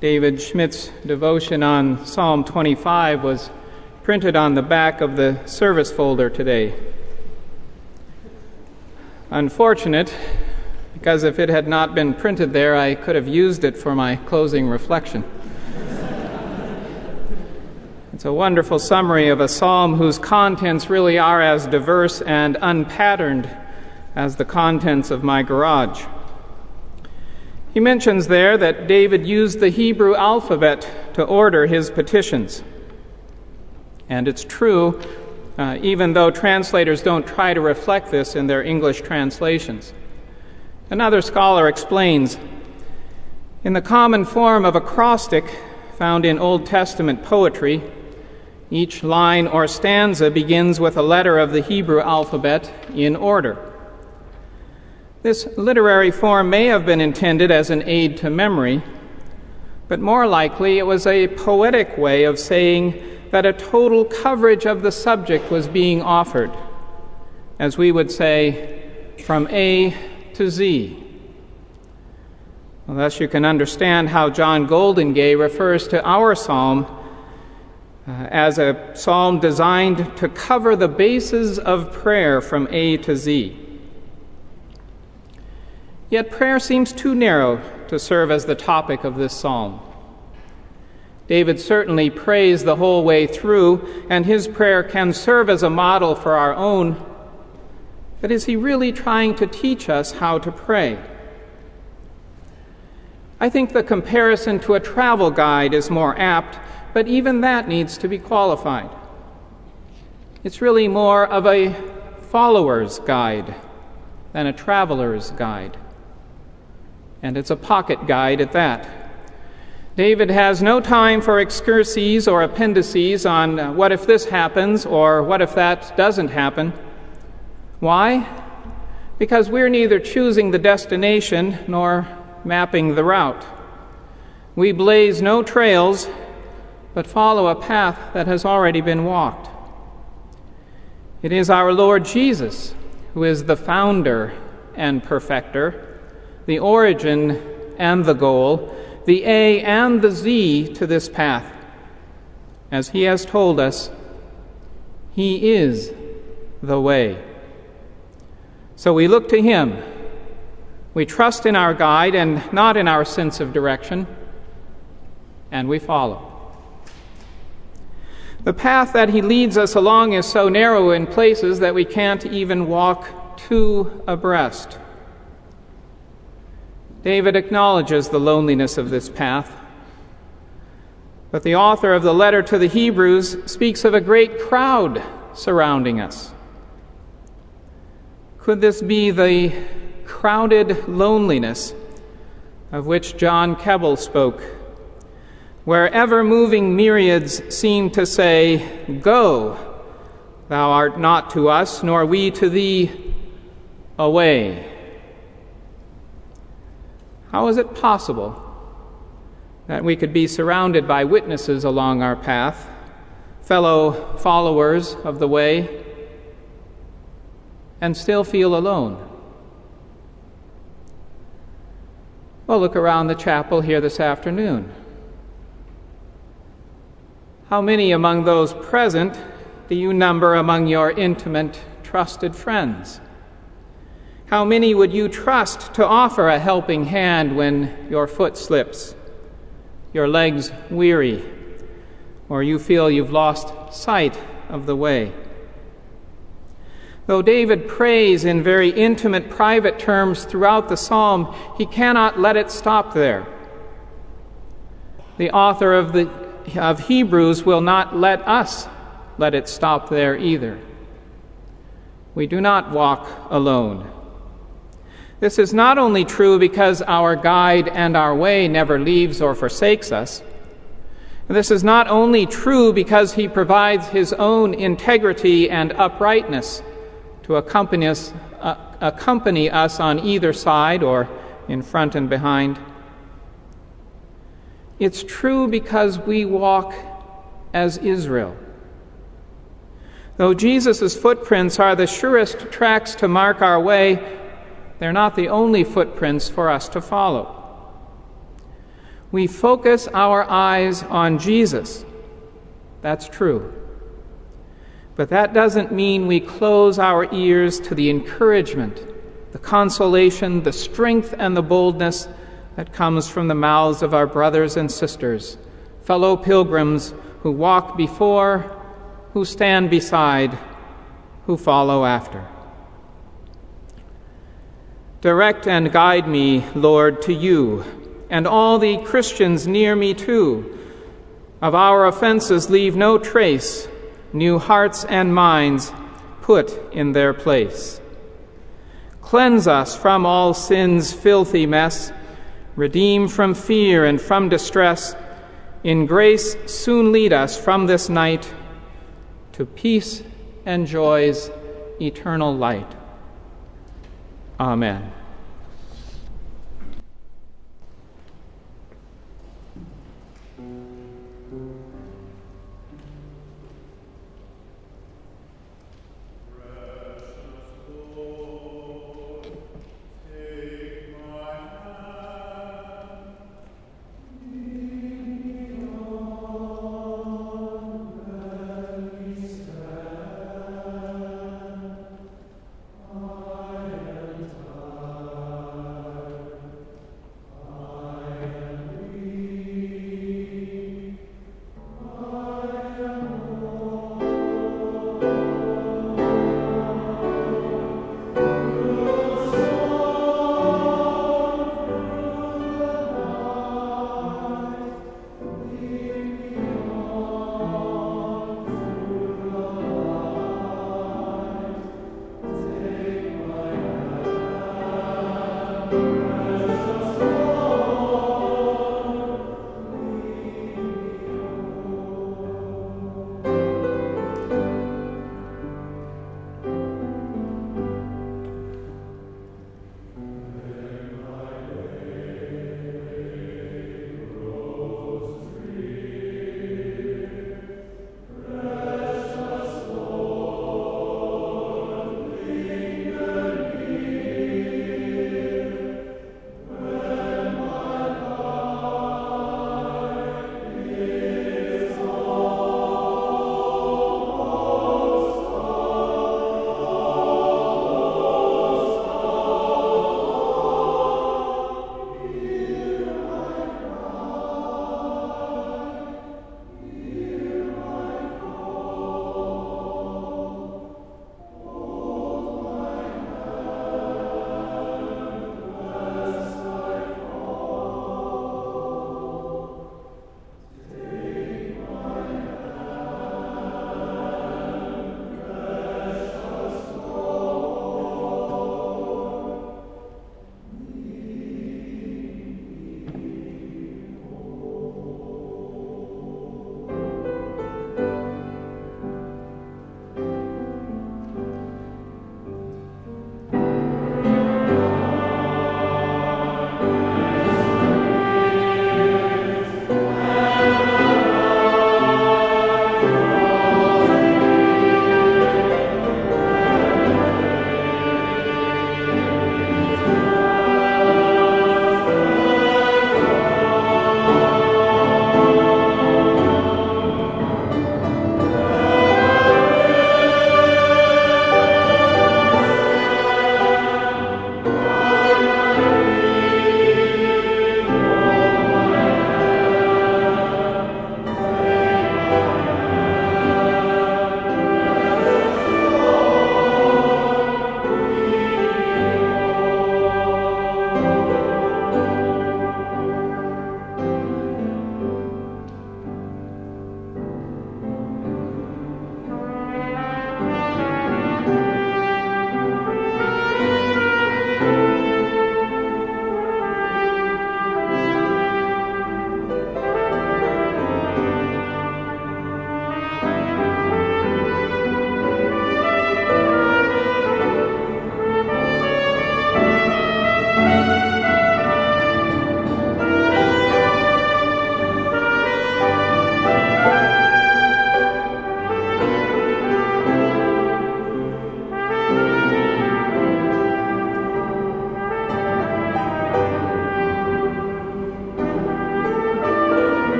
David Schmidt's devotion on Psalm 25 was printed on the back of the service folder today. Unfortunate, because if it had not been printed there, I could have used it for my closing reflection. It's a wonderful summary of a psalm whose contents really are as diverse and unpatterned as the contents of my garage. He mentions there that David used the Hebrew alphabet to order his petitions. And it's true, uh, even though translators don't try to reflect this in their English translations. Another scholar explains In the common form of acrostic found in Old Testament poetry, each line or stanza begins with a letter of the Hebrew alphabet in order. This literary form may have been intended as an aid to memory, but more likely it was a poetic way of saying that a total coverage of the subject was being offered, as we would say, from A to Z. Well, thus, you can understand how John Goldingay refers to our psalm uh, as a psalm designed to cover the bases of prayer from A to Z. Yet prayer seems too narrow to serve as the topic of this psalm. David certainly prays the whole way through, and his prayer can serve as a model for our own. But is he really trying to teach us how to pray? I think the comparison to a travel guide is more apt but even that needs to be qualified. It's really more of a follower's guide than a traveler's guide. And it's a pocket guide at that. David has no time for excurses or appendices on uh, what if this happens or what if that doesn't happen. Why? Because we're neither choosing the destination nor mapping the route. We blaze no trails but follow a path that has already been walked. It is our Lord Jesus who is the founder and perfecter, the origin and the goal, the A and the Z to this path. As he has told us, he is the way. So we look to him. We trust in our guide and not in our sense of direction, and we follow. The path that he leads us along is so narrow in places that we can't even walk two abreast. David acknowledges the loneliness of this path. But the author of the letter to the Hebrews speaks of a great crowd surrounding us. Could this be the crowded loneliness of which John Keble spoke where ever moving myriads seem to say, Go, thou art not to us, nor we to thee, away. How is it possible that we could be surrounded by witnesses along our path, fellow followers of the way, and still feel alone? Well, look around the chapel here this afternoon. How many among those present do you number among your intimate, trusted friends? How many would you trust to offer a helping hand when your foot slips, your legs weary, or you feel you've lost sight of the way? Though David prays in very intimate, private terms throughout the psalm, he cannot let it stop there. The author of the of Hebrews will not let us let it stop there either. We do not walk alone. This is not only true because our guide and our way never leaves or forsakes us. This is not only true because he provides his own integrity and uprightness to accompany us, uh, accompany us on either side or in front and behind. It's true because we walk as Israel. Though Jesus' footprints are the surest tracks to mark our way, They're not the only footprints for us to follow. We focus our eyes on Jesus. That's true. But that doesn't mean we close our ears to the encouragement, the consolation, the strength, and the boldness that comes from the mouths of our brothers and sisters, fellow pilgrims who walk before, who stand beside, who follow after. Direct and guide me, Lord, to you, and all the Christians near me too. Of our offenses, leave no trace, new hearts and minds put in their place. Cleanse us from all sin's filthy mess redeem from fear and from distress, in grace soon lead us from this night to peace and joy's eternal light. Amen.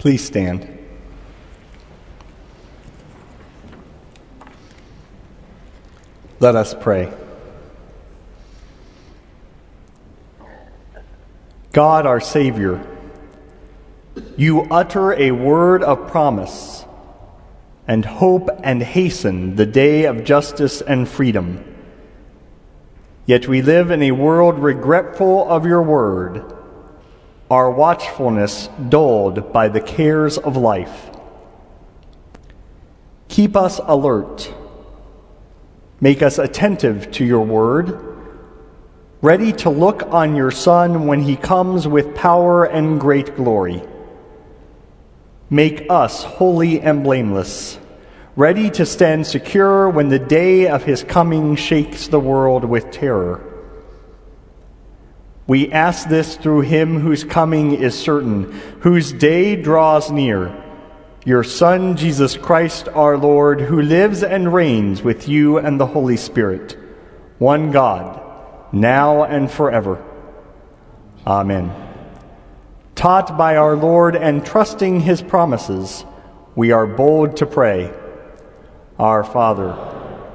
Please stand. Let us pray. God, our Savior, you utter a word of promise and hope and hasten the day of justice and freedom. Yet we live in a world regretful of your word, our watchfulness dulled by the cares of life. Keep us alert. Make us attentive to your word ready to look on your Son when he comes with power and great glory. Make us holy and blameless, ready to stand secure when the day of his coming shakes the world with terror. We ask this through him whose coming is certain, whose day draws near, your Son, Jesus Christ our Lord, who lives and reigns with you and the Holy Spirit, one God now and forever. Amen. Taught by our Lord and trusting his promises, we are bold to pray Our Father,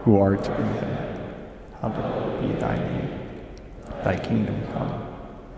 who art in heaven, hallowed be thy name. Thy kingdom come,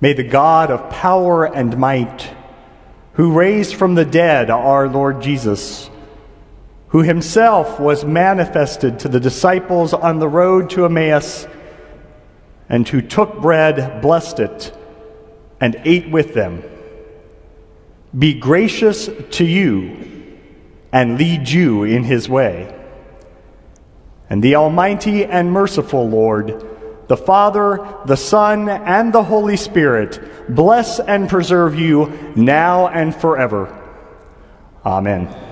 May the God of power and might, who raised from the dead our Lord Jesus, who himself was manifested to the disciples on the road to Emmaus, and who took bread, blessed it, and ate with them. Be gracious to you and lead you in his way. And the Almighty and merciful Lord, the Father, the Son, and the Holy Spirit bless and preserve you now and forever. Amen.